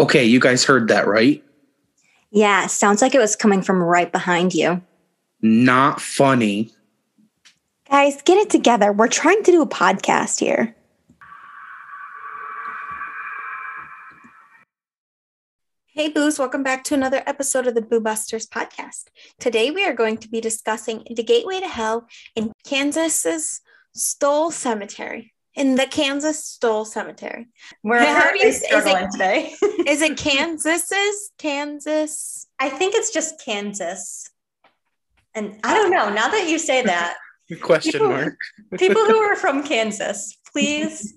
Okay, you guys heard that, right? Yeah, sounds like it was coming from right behind you. Not funny. Guys, get it together. We're trying to do a podcast here. Hey, Boos, welcome back to another episode of the Boo Busters podcast. Today we are going to be discussing the gateway to hell in Kansas's Stull Cemetery. In the Kansas Stull Cemetery. We're How do you- really is it- struggling today. Is it Kansas's? Kansas? I think it's just Kansas. And I don't know. Now that you say that, Question People- mark. people who are from Kansas, please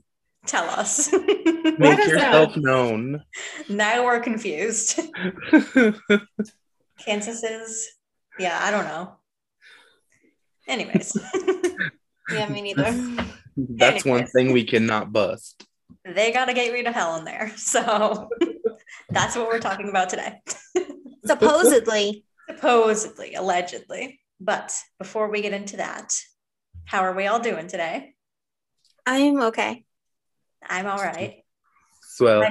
tell us. Make us yourself known. now we're confused. Kansas is, yeah, I don't know. Anyways, Yeah, me neither. That's one thing we cannot bust. they got a gateway to hell in there. So that's what we're talking about today. Supposedly. Supposedly, allegedly. But before we get into that, how are we all doing today? I'm okay. I'm all right. Swell.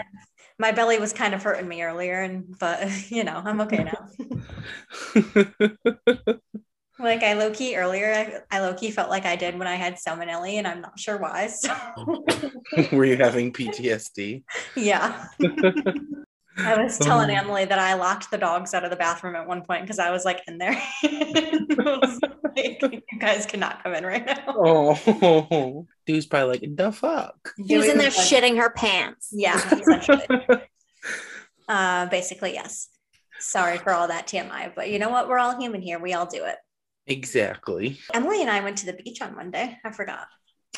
My belly was kind of hurting me earlier, and but you know, I'm okay now. Like I low key earlier, I, I low key felt like I did when I had salmonella, and I'm not sure why. So Were you having PTSD? yeah. I was telling Emily that I locked the dogs out of the bathroom at one point because I was like in there. Like, you guys cannot come in right now. Oh, dude's probably like, the fuck? He was in there shitting her pants. Yeah, essentially. uh, basically, yes. Sorry for all that TMI, but you know what? We're all human here. We all do it. Exactly. Emily and I went to the beach on Monday. I forgot.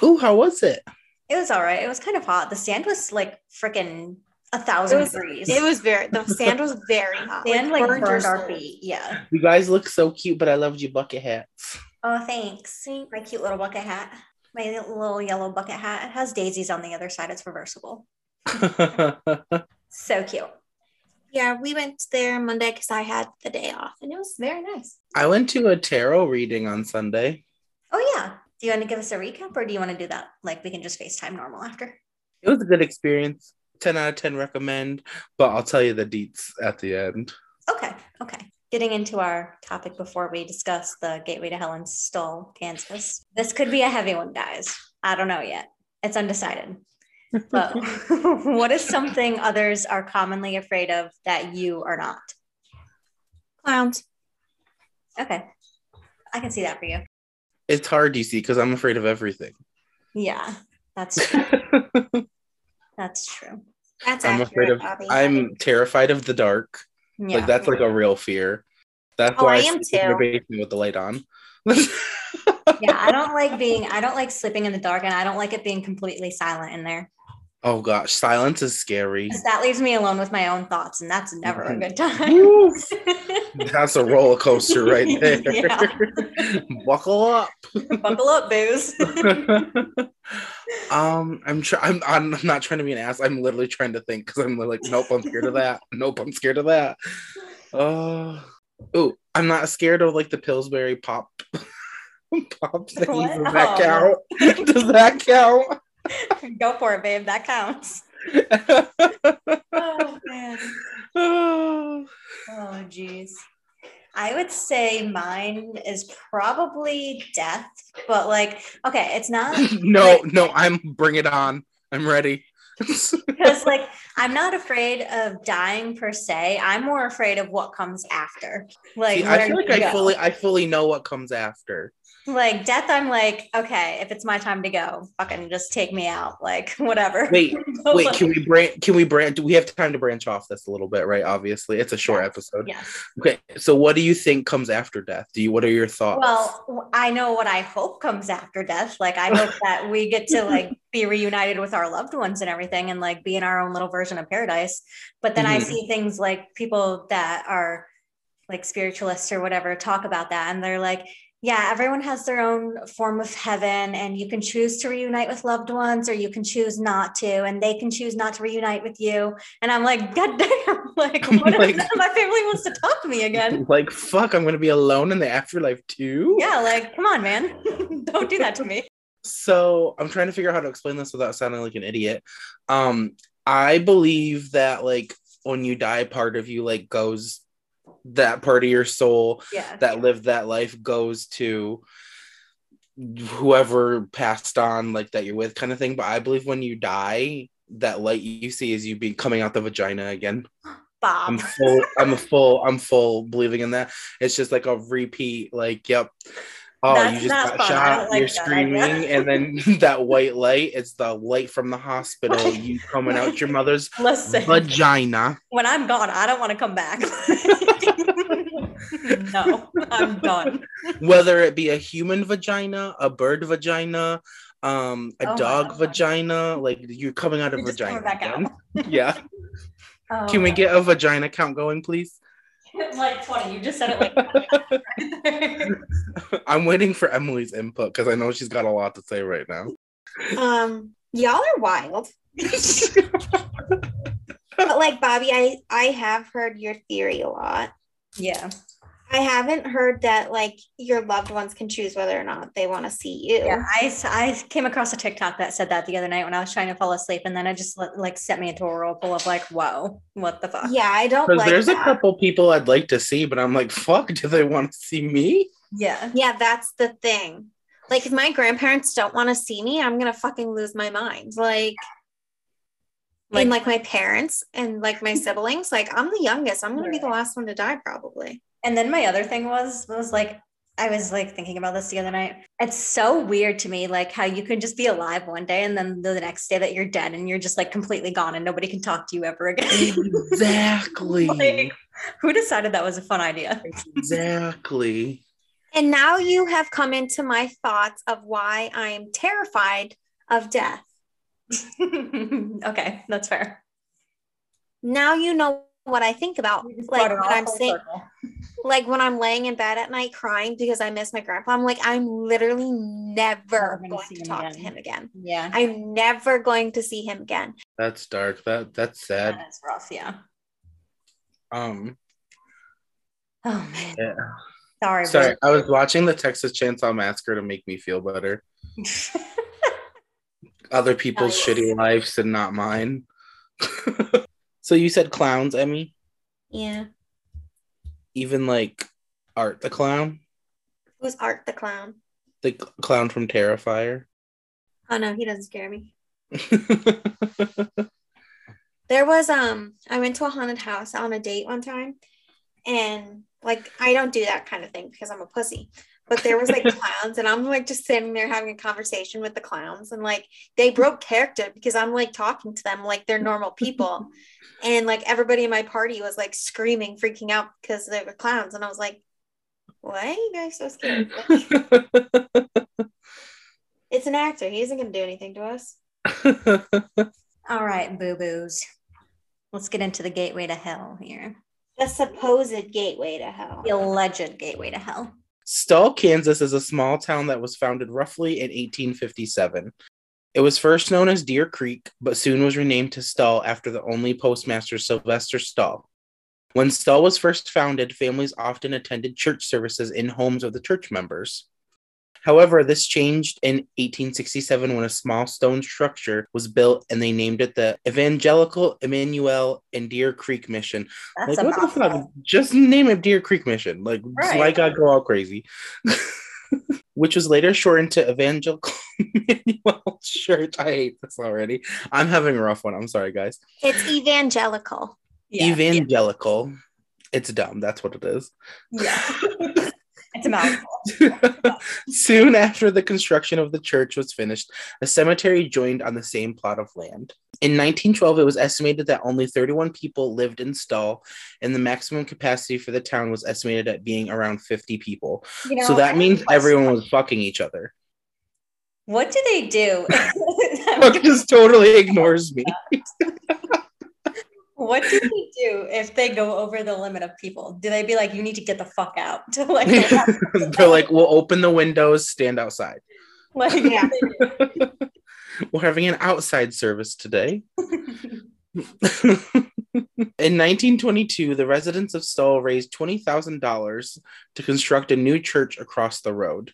Oh, how was it? It was all right. It was kind of hot. The sand was like freaking a It thousand was, degrees. it was very, the sand was very hot. sand like burned, our feet. Yeah. You guys look so cute, but I loved your bucket hats. Oh, thanks. My cute little bucket hat. My little yellow bucket hat. It has daisies on the other side. It's reversible. So cute. Yeah, we went there Monday because I had the day off and it was very nice. I went to a tarot reading on Sunday. Oh yeah. Do you want to give us a recap or do you want to do that? Like we can just FaceTime normal after. It was a good experience. 10 out of 10 recommend, but I'll tell you the deets at the end. Okay. Okay. Getting into our topic before we discuss the Gateway to Hell in Stull, Kansas. This could be a heavy one, guys. I don't know yet. It's undecided. But what is something others are commonly afraid of that you are not? Clowns. Okay. I can see that for you. It's hard, you see, because I'm afraid of everything. Yeah, that's true. That's true. That's I'm accurate, afraid of, Bobby. I'm terrified of the dark. Yeah. Like, that's like a real fear. That's Oh, why I I am sleep in the too. basement with the light on. yeah, I don't like being I don't like sleeping in the dark and I don't like it being completely silent in there. Oh gosh, silence is scary. That leaves me alone with my own thoughts, and that's never a good time. That's a roller coaster right there. Yeah. Buckle up. Buckle up, booze. um, I'm trying. I'm, I'm not trying to be an ass. I'm literally trying to think because I'm like, nope, I'm scared of that. Nope, I'm scared of that. Oh, oh, I'm not scared of like the Pillsbury pop. pop thingies. What? Does that Oh. count? Does that count? Go for it, babe. That counts. Oh man. oh, jeez. I would say mine is probably death, but like, okay, it's not no, no, I'm bring it on. I'm ready. Because like I'm not afraid of dying per se. I'm more afraid of what comes after. Like, See, I feel like I go. fully, I fully know what comes after. like death. I'm like, okay, if it's my time to go, fucking just take me out. Like, whatever. Wait, Wait, can we branch? Can we branch? Do we have time to branch off this a little bit? Right, obviously, it's a short Yes, episode. Yes. Okay, so what do you think comes after death? Do you? What are your thoughts? Well, I know what I hope comes after death. Like, I hope that we get to like be reunited with our loved ones and everything, and like be in our own little version of paradise. But then I Mhm. see things like people that are like spiritualists or whatever talk about that, and they're like, yeah, everyone has their own form of heaven, and you can choose to reunite with loved ones, or you can choose not to, and they can choose not to reunite with you. And I'm like, God damn, like, what Like- of my family wants to talk to me again? like fuck, I'm gonna be alone in the afterlife too. Yeah, like, come on, man. Don't do that to me. So I'm trying to figure out how to explain this without sounding like an idiot. Um, I believe that like when you die, part of you like goes that part of your soul Yeah. that lived that life goes to whoever passed on like that you're with kind of thing but i believe when you die that light you see is you being coming out the vagina again Bob. i'm full i'm a full i'm full believing in that it's just like a repeat like yep oh That's you just got fun. Shot like you're that screaming and then that white light it's the light from the hospital you coming out your mother's Listen, vagina when I'm gone, I don't want to come back. no, I'm done. whether it be a human vagina, a bird vagina, um, a Oh dog vagina, like you're coming out of You're vagina. out. Yeah. Oh, Can we get a vagina count going, please? like 20? You just said it like I'm waiting for Emily's input because I know she's got a lot to say right now. Um, y'all are wild. But like Bobby, I I have heard your theory a lot. yeah. I haven't heard that like your loved ones can choose whether or not they want to see you. Yeah, I, s- I came across a TikTok that said that the other night when I was trying to fall asleep, and then it just like set me into a whirlpool of like, whoa, what the fuck? Yeah, I don't Because like there's that. a couple people I'd like to see, but I'm like, fuck, do they want to see me? Yeah. Yeah, that's the thing. Like if my grandparents don't want to see me, I'm gonna fucking lose my mind. Like, and like my parents and like my siblings, like I'm the youngest. I'm gonna be the last one to die probably. And then my other thing was was like I was like thinking about this the other night. It's so weird to me, like how you can just be alive one day and then the next day that you're dead and you're just like completely gone and nobody can talk to you ever again. Exactly. Like, who decided that was a fun idea? exactly. And now you have come into my thoughts of why I'm terrified of death. okay, that's fair. Now you know what I think about. Like when I'm saying, like when I'm laying in bed at night crying because I miss my grandpa, I'm like, I'm literally never Never gonna going see to him talk to again. him again. Yeah. I'm never going to see him again. That's dark. That that's sad. That is rough, yeah. Um Oh man. yeah. Sorry. Sorry, I was watching the Texas Chainsaw Massacre to make me feel better. Other people's Nice. shitty lives and not mine. so you said clowns, Emmy? Yeah. Even like Art the clown, Who's Art the clown? the c- clown from Terrifier. Oh no, he doesn't scare me. There was um I went to a haunted house on a date one time and like I don't do that kind of thing because I'm a pussy. But there was like clowns and I'm like just sitting there having a conversation with the clowns and like they broke character because I'm like talking to them like they're normal people. and like everybody in my party was like screaming, freaking out because they were clowns. And I was like, why are you guys so scared? It's an actor. He isn't gonna do anything to us. All right, boo boos. Let's get into the gateway to hell here. The supposed gateway to hell. The alleged gateway to hell. Stull, Kansas is a small town that was founded roughly in 1857. It was first known as Deer Creek, but soon was renamed to Stull after the only postmaster Sylvester Stull. When Stull was first founded, families often attended church services in homes of the church members. However, this changed in 1867 when a small stone structure was built and they named it the Evangelical Emmanuel and Deer Creek Mission. That's like, what the fuck? Just name it Deer Creek Mission. Like, Right. why God go all crazy? Which was later shortened to Evangelical Emmanuel Church. I hate this already. I'm having a rough one. I'm sorry, guys. It's evangelical. Yeah. Evangelical. It's dumb. That's what it is. yeah. it's a mouthful. Soon after the construction of the church was finished, a cemetery joined on the same plot of land. In 1912, it was estimated that only 31 people lived in Stull, and the maximum capacity for the town was estimated at being around 50 people. You know, so that a means everyone was fucking each other. What do they do? Fuck just totally ignores me. what do they do if they go over the limit of people? Do they be like, you need to get the fuck out? To like, They're like, we'll open the windows, stand outside. like Yeah. We're having an outside service today. In 1922, the residents of Stull raised $20,000 to construct a new church across the road.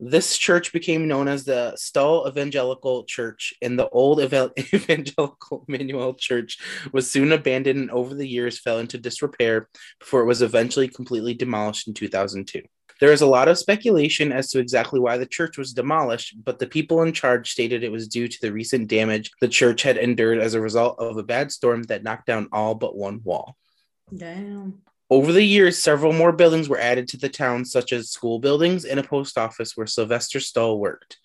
This church became known as the Stull Evangelical Church, and the old Eval- Evangelical Emmanuel Church was soon abandoned and over the years fell into disrepair before it was eventually completely demolished in 2002. There is a lot of speculation as to exactly why the church was demolished, but the people in charge stated it was due to the recent damage the church had endured as a result of a bad storm that knocked down all but one wall. Damn. Over the years, several more buildings were added to the town, such as school buildings and a post office where Sylvester Stull worked.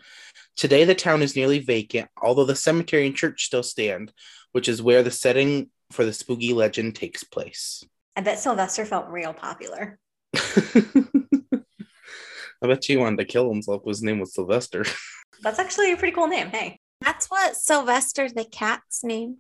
Today, the town is nearly vacant, although the cemetery and church still stand, which is where the setting for the spooky legend takes place. I bet Sylvester felt real popular. I bet you wanted to kill himself. His name was Sylvester. That's actually a pretty cool name. Hey. That's what Sylvester the cat's name.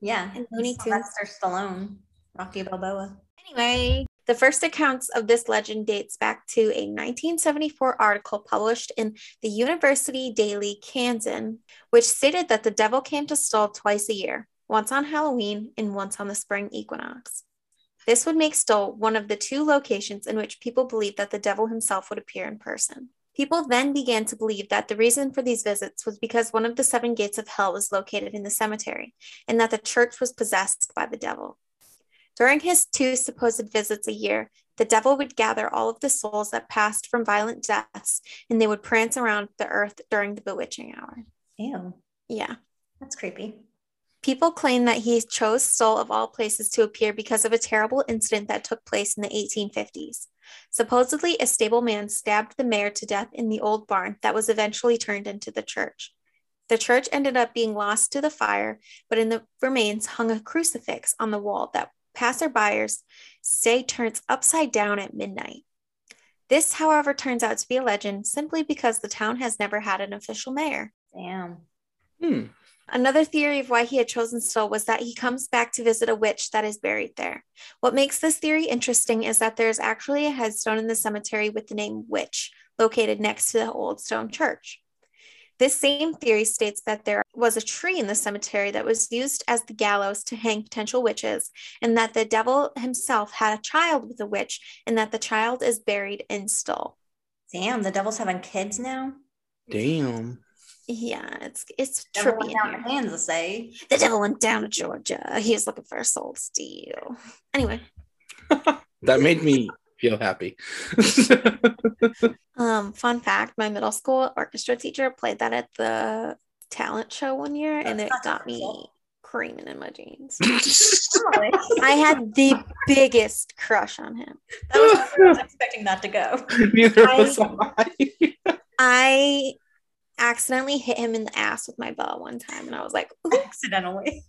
Yeah. And Looney Tunes. Sylvester Stallone, Rocky Balboa. Anyway, the first accounts of this legend dates back to a 1974 article published in the University Daily Kansan, which stated that the devil came to Stull twice a year, once on Halloween and once on the spring equinox. This would make Stull one of the two locations in which people believed that the devil himself would appear in person. People then began to believe that the reason for these visits was because one of the seven gates of hell was located in the cemetery, and that the church was possessed by the devil. During his two supposed visits a year, the devil would gather all of the souls that passed from violent deaths, and they would prance around the earth during the bewitching hour. Ew. Yeah. That's creepy. People claim that he chose Stull of all places to appear because of a terrible incident that took place in the 1850s. Supposedly, a stableman stabbed the mayor to death in the old barn that was eventually turned into the church. The church ended up being lost to the fire, but in the remains hung a crucifix on the wall that passerbyers say turns upside down at midnight. This, however, turns out to be a legend simply because the town has never had an official mayor. Damn. Hmm. Another theory of why he had chosen Stull was that he comes back to visit a witch that is buried there. What makes this theory interesting is that there is actually a headstone in the cemetery with the name Witch located next to the old stone church. This same theory states that there was a tree in the cemetery that was used as the gallows to hang potential witches, and that the devil himself had a child with a witch, and that the child is buried in Stull. Damn, the devil's having kids now. Damn. Yeah, it's it's Devil trippy. went in down here. to Kansas, eh? The devil went down to Georgia. He was looking for a soul to steal. Anyway, That made me feel happy. um, fun fact: my middle school orchestra teacher played that at the talent show one year, and it got me creaming in my jeans. I had the biggest crush on him. That was I was expecting that to go. Neither I- was I. I accidentally hit him in the ass with my bow one time, and I was like, "Ooh." Accidentally.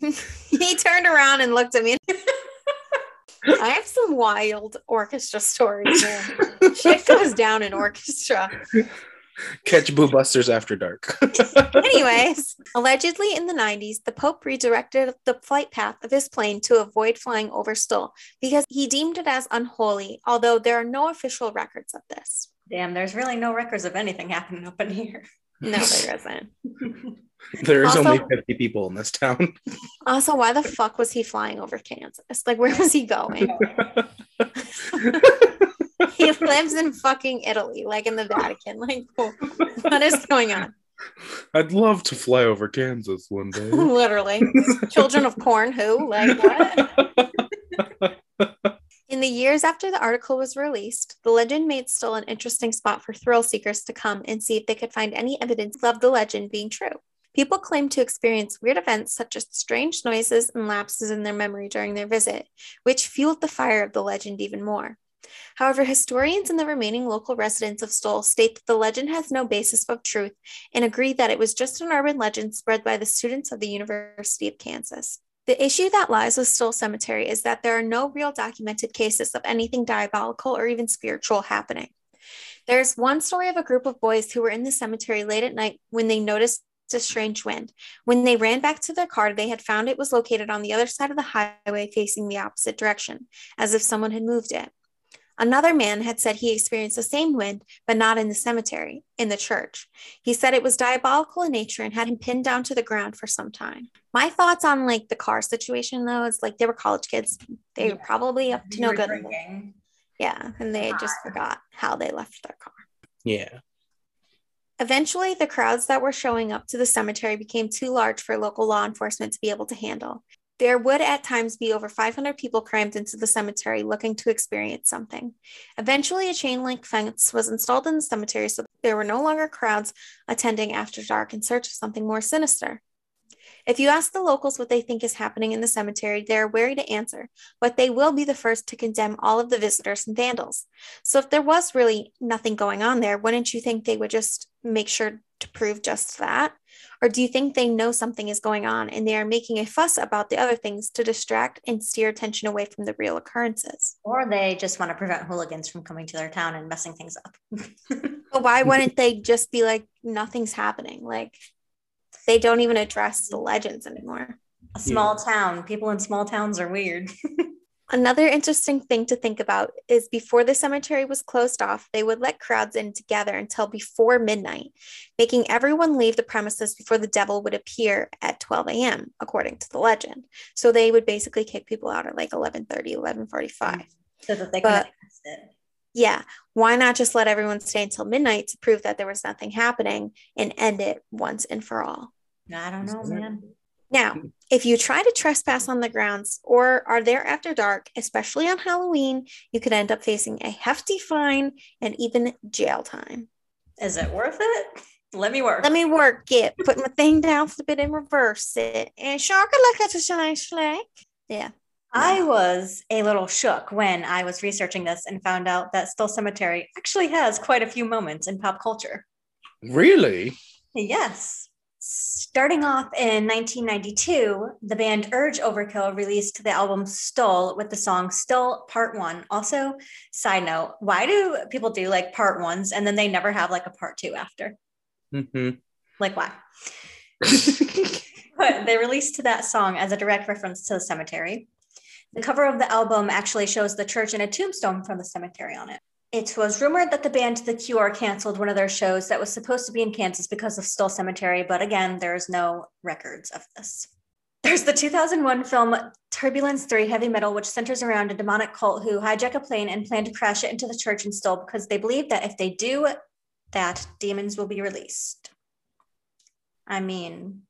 he turned around and looked at me. I have some wild orchestra stories. man. Shit goes down in orchestra. Catch Boo Busters after dark. Anyways, allegedly in the 90s, the Pope redirected the flight path of his plane to avoid flying over Stull because he deemed it as unholy, although there are no official records of this. Damn, there's really no records of anything happening up in here. No, there isn't. There's Also- only 50 people in this town. Also, why the fuck was he flying over Kansas? Like, where was he going? he lives in fucking Italy, like in the Vatican. Like, what is going on? I'd love to fly over Kansas one day. Literally. Children of corn, who? Like, what? In the years after the article was released, the legend made Stull an interesting spot for thrill seekers to come and see if they could find any evidence of the legend being true. People claim to experience weird events such as strange noises and lapses in their memory during their visit, which fueled the fire of the legend even more. However, historians and the remaining local residents of Stull state that the legend has no basis of truth and agree that it was just an urban legend spread by the students of the University of Kansas. The issue that lies with Stull Cemetery is that there are no real documented cases of anything diabolical or even spiritual happening. There's one story of a group of boys who were in the cemetery late at night when they noticed a strange wind. When they ran back to their car, they had found it was located on the other side of the highway facing the opposite direction, as if someone had moved it. Another man had said he experienced the same wind, but not in the cemetery, in the church. He said it was diabolical in nature and had him pinned down to the ground for some time. My thoughts on like the car situation though is like they were college kids. They were probably up to You no good. drinking. Yeah, and they just forgot how they left their car. Yeah. Eventually, the crowds that were showing up to the cemetery became too large for local law enforcement to be able to handle. There would at times be over 500 people crammed into the cemetery looking to experience something. Eventually, a chain link fence was installed in the cemetery so there were no longer crowds attending after dark in search of something more sinister. If you ask the locals what they think is happening in the cemetery, they are wary to answer, but they will be the first to condemn all of the visitors and vandals. So, if there was really nothing going on there, wouldn't you think they would just make sure to prove just that? Or do you think they know something is going on and they are making a fuss about the other things to distract and steer attention away from the real occurrences? Or they just want to prevent hooligans from coming to their town and messing things up. But why wouldn't they just be like, nothing's happening? Like, they don't even address the legends anymore. A small town. People in small towns are weird. Another interesting thing to think about is before the cemetery was closed off, they would let crowds in together until before midnight, making everyone leave the premises before the devil would appear at 12 a.m., according to the legend. So they would basically kick people out at like 11:30, 11:45. so that they But- can it. Yeah, why not just let everyone stay until midnight to prove that there was nothing happening and end it once and for all? I don't know, man. Now, if you try to trespass on the grounds or are there after dark, especially on Halloween, you could end up facing a hefty fine and even jail time. Is it worth it? Let me work. Let me work it, put my thing down, flip it, and reverse it. And sure, could look at a nice flag. Yeah. I was a little shook when I was researching this and found out that Stull Cemetery actually has quite a few moments in pop culture. Really? Yes. Starting off in 1992, the band Urge Overkill released the album Stull with the song Stull Part One. Also, side note, why do people do like part ones and then they never have like a part two after? hmm Like, why? But they released that song as a direct reference to the cemetery. The cover of the album actually shows the church and a tombstone from the cemetery on it. It was rumored that the band The Cure canceled one of their shows that was supposed to be in Kansas because of Stull Cemetery, but again, there's no records of this. There's the 2001 film Turbulence 3 Heavy Metal, which centers around a demonic cult who hijack a plane and plan to crash it into the church in Stull because they believe that if they do that, demons will be released. I mean,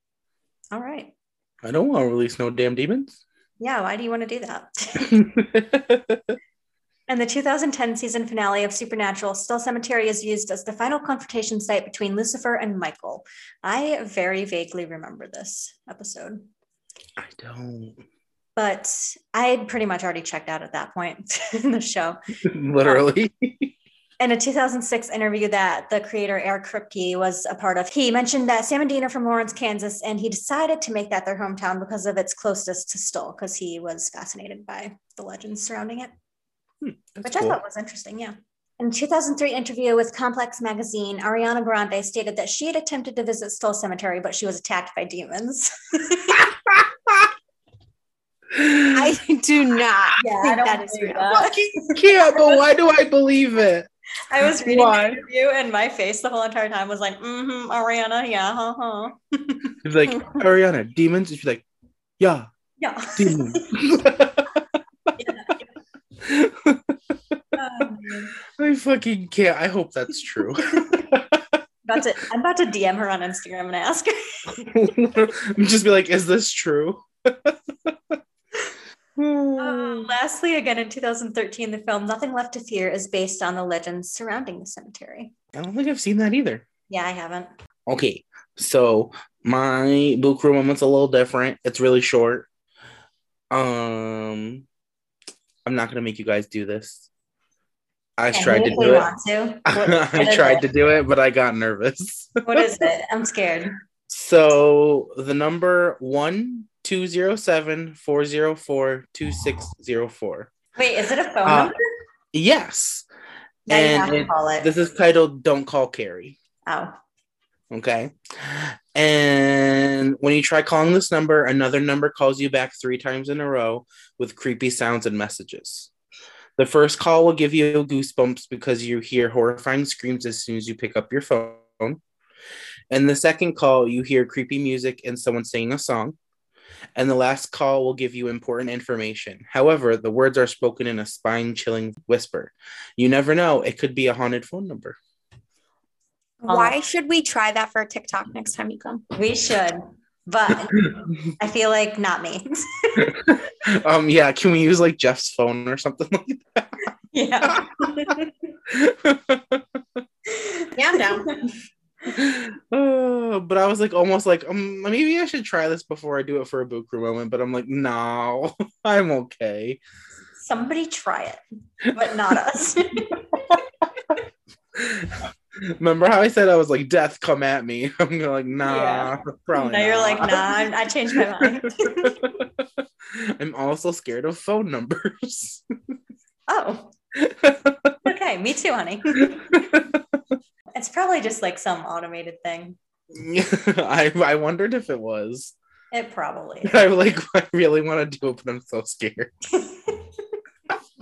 all right. I don't want to release no damn demons. Yeah, why do you want to do that? and the 2010 season finale of Supernatural, Stull Cemetery is used as the final confrontation site between Lucifer and Michael. I very vaguely remember this episode, I don't. but I had pretty much already checked out at that point in the show. Literally. Um, In a 2006 interview that the creator Eric Kripke was a part of, he mentioned that Sam and Dean are from Lawrence, Kansas, and he decided to make that their hometown because of its closeness to Stull, because he was fascinated by the legends surrounding it. Hmm, that's which cool. I thought was interesting. Yeah. In a 2003 interview with Complex Magazine, Ariana Grande stated that she had attempted to visit Stull Cemetery, but she was attacked by demons. I do not Yeah, I think don't that is real. that. fucking can't, but why do I believe it? I was reading Why? the interview, and my face the whole entire time was like, "Mm-hmm, Ariana, yeah, huh, huh, He's like, Ariana, demons? She's like, yeah, yeah." demons. Oh, man. I fucking can't. I hope that's true. about to, I'm about to DM her on Instagram and ask her. Just be like, is this true? Uh, lastly, again in 2013, the film Nothing Left to Fear is based on the legends surrounding the cemetery. I don't think I've seen that either. Yeah, I haven't. Okay, so my Boo Crew moment's a little different. It's really short. Um, I'm not gonna make you guys do this. I And tried to do it. to. What- I tried to do it, but I got nervous. What is it? I'm scared. So the number one two zero seven four zero four two six zero four. Wait, is it a phone Uh, number? Yes, and it- call it. this is titled "Don't Call Carrie." oh, Okay. And when you try calling this number, another number calls you back three times in a row with creepy sounds and messages. The first call will give you goosebumps because you hear horrifying screams as soon as you pick up your phone. And the second call, you hear creepy music and someone singing a song. And the last call will give you important information. However, the words are spoken in a spine chilling whisper. You never know, it could be a haunted phone number. Why should we try that for a TikTok next time you come? We should, but I feel like not me. um, yeah, can we use like Jeff's phone or something like that? yeah. Yeah, I'm down. Uh, but I was like almost like um maybe I should try this before I do it for a Boo Crew moment, but I'm like, no, I'm okay. Somebody try it, but not us. Remember how I said I was like, death come at me? I'm gonna like, nah, Yeah. probably. now you're like, not. nah, I'm- I changed my mind. I'm also scared of phone numbers. oh, okay. Me too, honey. It's probably just like some automated thing. I I wondered if it was. It probably. I like I our want to do it, but I'm so scared.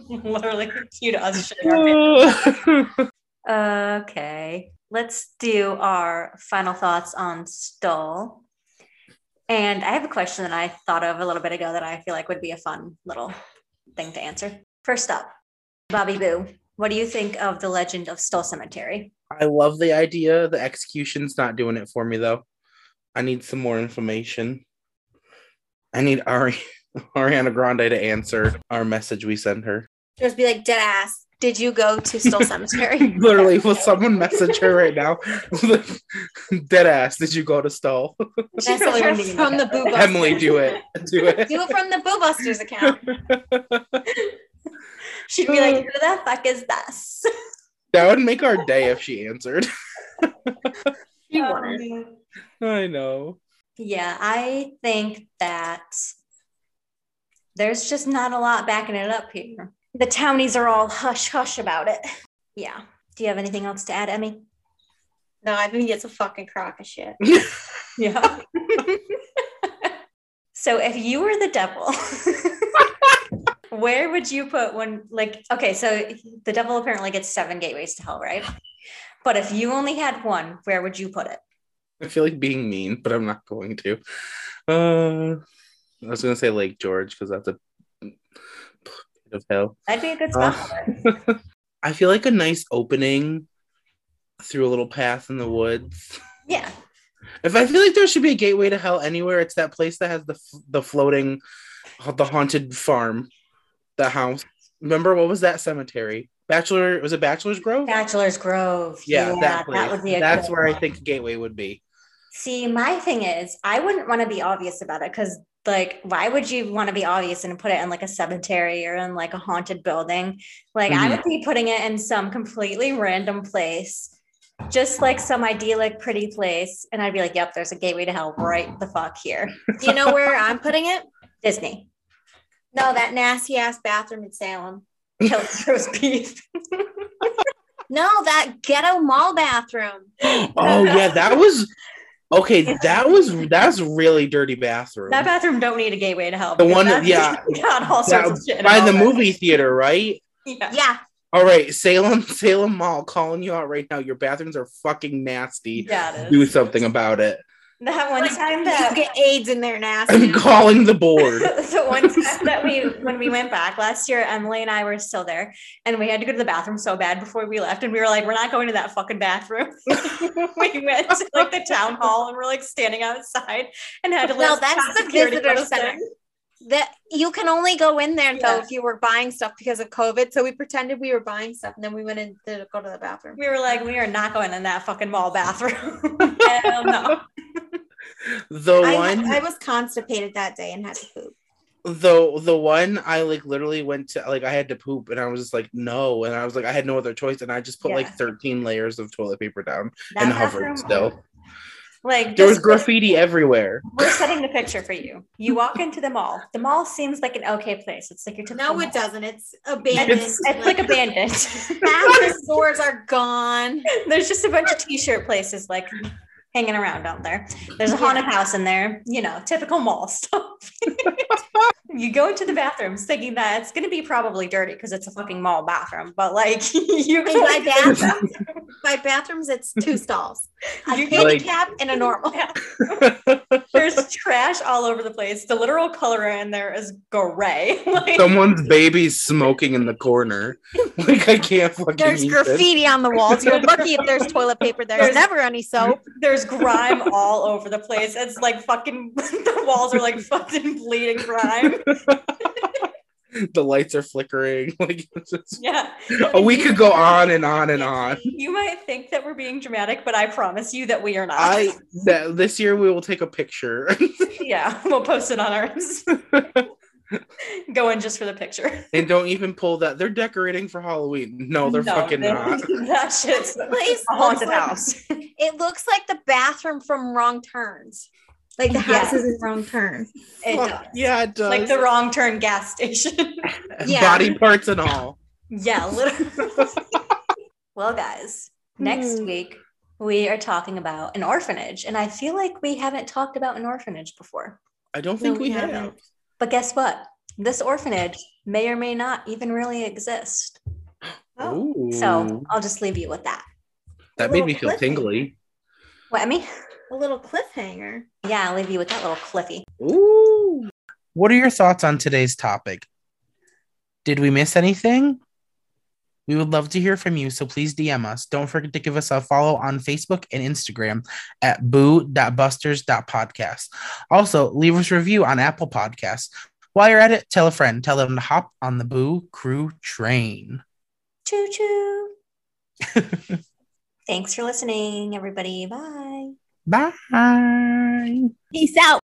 literally cue to us shitting our pants. Okay, let's do our final thoughts on Stull. And I have a question that I thought of a little bit ago that I feel like would be a fun little thing to answer. First up, Bobby Boo, what do you think of the legend of Stull Cemetery? I love the idea. The execution's not doing it for me though. I need some more information. I need Ari Ariana Grande to answer our message we send her. Just be like, dead ass. Did you go to Stull Cemetery? Literally, will someone message her right now? Dead ass, did you go to Stull? She Message probably her from the Boo. Emily, do it. Do it. Do it from the Boo Busters account. She'd be like, mm. who the fuck is this? That would make our day if she answered. You um, wouldn't. I know. Yeah, I think that there's just not a lot backing it up here. The townies are all hush hush about it. Yeah. Do you have anything else to add, Emmy? No, I think it's a fucking crock of shit. Yeah. so if you were the devil, where would you put one? Like, okay, so the devil apparently gets seven gateways to hell, right? But if you only had one, where would you put it? I feel like being mean, but I'm not going to. Uh, I was gonna say Lake George because that's a pit of hell. That'd be a good spot. Uh. I feel like a nice opening through a little path in the woods. Yeah. If I feel like there should be a gateway to hell anywhere, it's that place that has the the floating, the haunted farm, the house. Remember what was that cemetery? Bachelor was it Bachelor's Grove? Bachelor's Grove. yeah, that place. would be a That's good where I think gateway would be. See, my thing is, I wouldn't want to be obvious about it because, like, why would you want to be obvious and put it in like a cemetery or in like a haunted building? Like, I Mhm. would be putting it in some completely random place, just like some idyllic, pretty place. And I'd be like, yep, there's a gateway to hell right the fuck here. Do you know where I'm putting it? Disney. No, that nasty ass bathroom in Salem. Kill roast beef. No, that ghetto mall bathroom. Oh yeah, that was okay. That was that's really dirty bathroom. that bathroom don't need a gateway to hell. The one- that's yeah. got all sorts That- of shit. in by the already. movie theater, right? Yeah. Yeah. All right, Salem, Salem Mall, calling you out right now. Your bathrooms are fucking nasty. Yeah, it Do something about it. That one Like, time you that get AIDS in there I'm calling the board. the one time that we when we went back last year, Emily and I were still there, and we had to go to the bathroom so bad before we left, and we were like, "We're not going to that fucking bathroom." we went to like the town hall, and we're like standing outside, and had to. No, let that's the visitor center. In. that you can only go in there though if you were buying stuff because of COVID. So we pretended we were buying stuff and then we went in to go to the bathroom. We were like, "We are not going in that fucking mall bathroom." Hell no. The I, one, I was constipated that day and had to poop. the the one, I like literally went to like I had to poop, and I was just like no, and I was like I had no other choice, and I just put like 13 layers of toilet paper down That and hovered still. Like There was just- graffiti everywhere. We're setting the picture for you. You walk into the mall. The mall seems like an okay place. It's like your typical No, it doesn't. It's abandoned. It's, it's like abandoned. fashion stores are gone. There's just a bunch of t-shirt places like hanging around out there. There's a haunted house in there, you know, typical mall stuff. you go into the bathrooms thinking that it's going to be probably dirty because it's a fucking mall bathroom, but like you go by into bathrooms, by bathrooms, it's two stalls. A You- handicap and a normal. There's trash all over the place. The literal color in there is gray. Like, Someone's baby's smoking in the corner. Like I can't fucking. There's use it. graffiti on the walls. You're lucky if there's toilet paper. There's, There's- never any soap. there's grime all over the place. It's like fucking the walls are like fucking bleeding grime. The lights are flickering. Like it's just- Yeah. oh, we could go on and on and on. You might think that we're being dramatic, but I promise you that we are not. I that this year we will take a picture yeah, we'll post it on ours. Go in just for the picture. and don't even pull that. They're decorating for Halloween. No, they're No, fucking they- not. That shit's a haunted looks like- house. It looks like the bathroom from Wrong Turns. Like the Yeah. house is in Wrong Turn. It Fuck, does. yeah, it does. Like the wrong turn gas station. Yeah. Body parts and all. yeah, literally. well, guys, next Hmm. week we are talking about an orphanage, and I feel like we haven't talked about an orphanage before. I don't No, think we we have. haven't. But guess what? This orphanage may or may not even really exist. Ooh. So I'll just leave you with that. that made me feel tingly. What, Emmy? A little cliffhanger. Yeah, I'll leave you with that little Cliffy. Ooh. What are your thoughts on today's topic? Did we miss anything? We would love to hear from you, so please DM us. Don't forget to give us a follow on Facebook and Instagram at boo.busters.podcast. Also, leave us a review on Apple Podcasts. While you're at it, tell a friend. Tell them to hop on the Boo Crew train. Choo choo. Thanks for listening, everybody. Bye. Bye. Peace out.